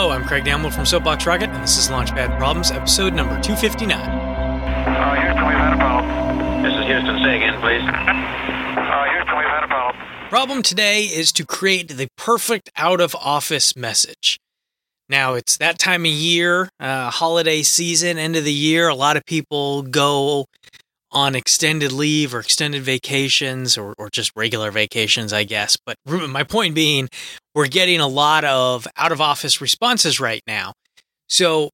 Hello, I'm Craig Gamble from Soapbox Rocket, and this is Launchpad Problems, episode number 259. Uh, Houston, we've had a problem. This is Houston. Say again, please. Uh, Houston, we've had a problem. Problem today is to create the perfect out of office message. Now, it's that time of year, uh, holiday season, end of the year. A lot of people go on extended leave or extended vacations or, or just regular vacations, I guess. But my point being, we're getting a lot of out of office responses right now. So,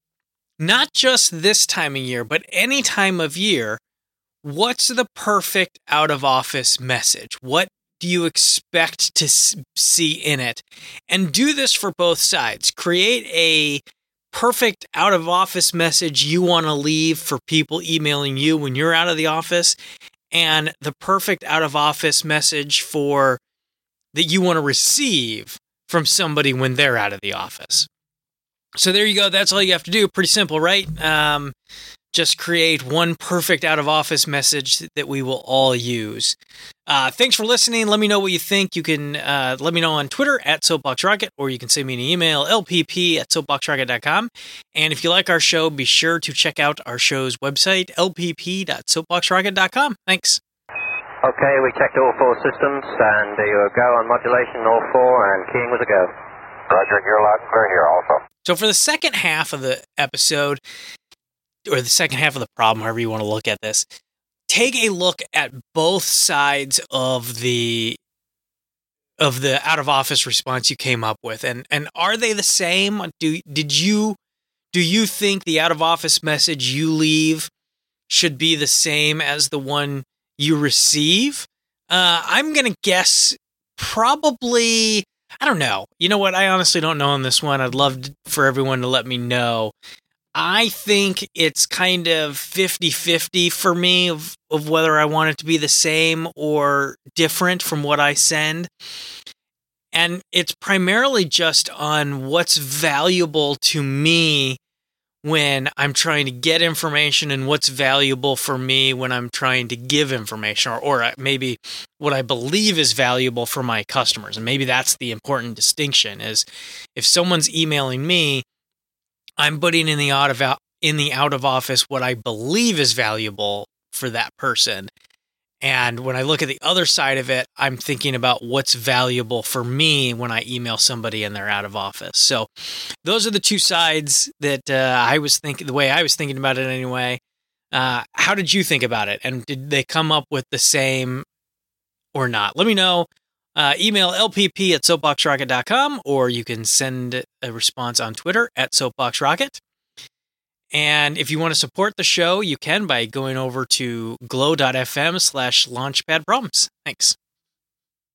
not just this time of year, but any time of year, what's the perfect out of office message? What do you expect to see in it? And do this for both sides. Create a perfect out of office message you want to leave for people emailing you when you're out of the office and the perfect out of office message for that you want to receive from somebody when they're out of the office. So there you go. That's all you have to do. Pretty simple, right? Um, just create one perfect out of office message that we will all use. Uh, thanks for listening. Let me know what you think. You can uh, let me know on Twitter at SoapboxRocket, or you can send me an email, lpp at soapboxrocket.com. And if you like our show, be sure to check out our show's website, lpp.soapboxrocket.com. Thanks. Okay, we checked all four systems, and you were go on modulation, all four, and keying was a go. Roger, you're loud and clear here also. So for the second half of the episode, or the second half of the problem, however you want to look at this, take a look at both sides of the of the out of office response you came up with and and are they the same? Do did you do you think the out of office message you leave should be the same as the one you receive? Uh, i'm gonna guess probably i don't know. You know what? I honestly don't know on this one. I'd love for everyone to let me know I think it's kind of 50 50 for me of, of whether I want it to be the same or different from what I send. And it's primarily just on what's valuable to me when I'm trying to get information and what's valuable for me when I'm trying to give information, or, or uh, maybe what I believe is valuable for my customers. And maybe that's the important distinction is if someone's emailing me, I'm putting in the out of out, in the out of office what I believe is valuable for that person. And when I look at the other side of it, I'm thinking about what's valuable for me when I email somebody and they're out of office. So those are the two sides that uh, I was thinking, the way I was thinking about it anyway. Uh, how did you think about it? And did they come up with the same or not? Let me know. Uh, email lpp at soapboxrocket.com or you can send a response on Twitter at soapboxrocket. And if you want to support the show, you can by going over to glow.fm slash launchpad problems. Thanks.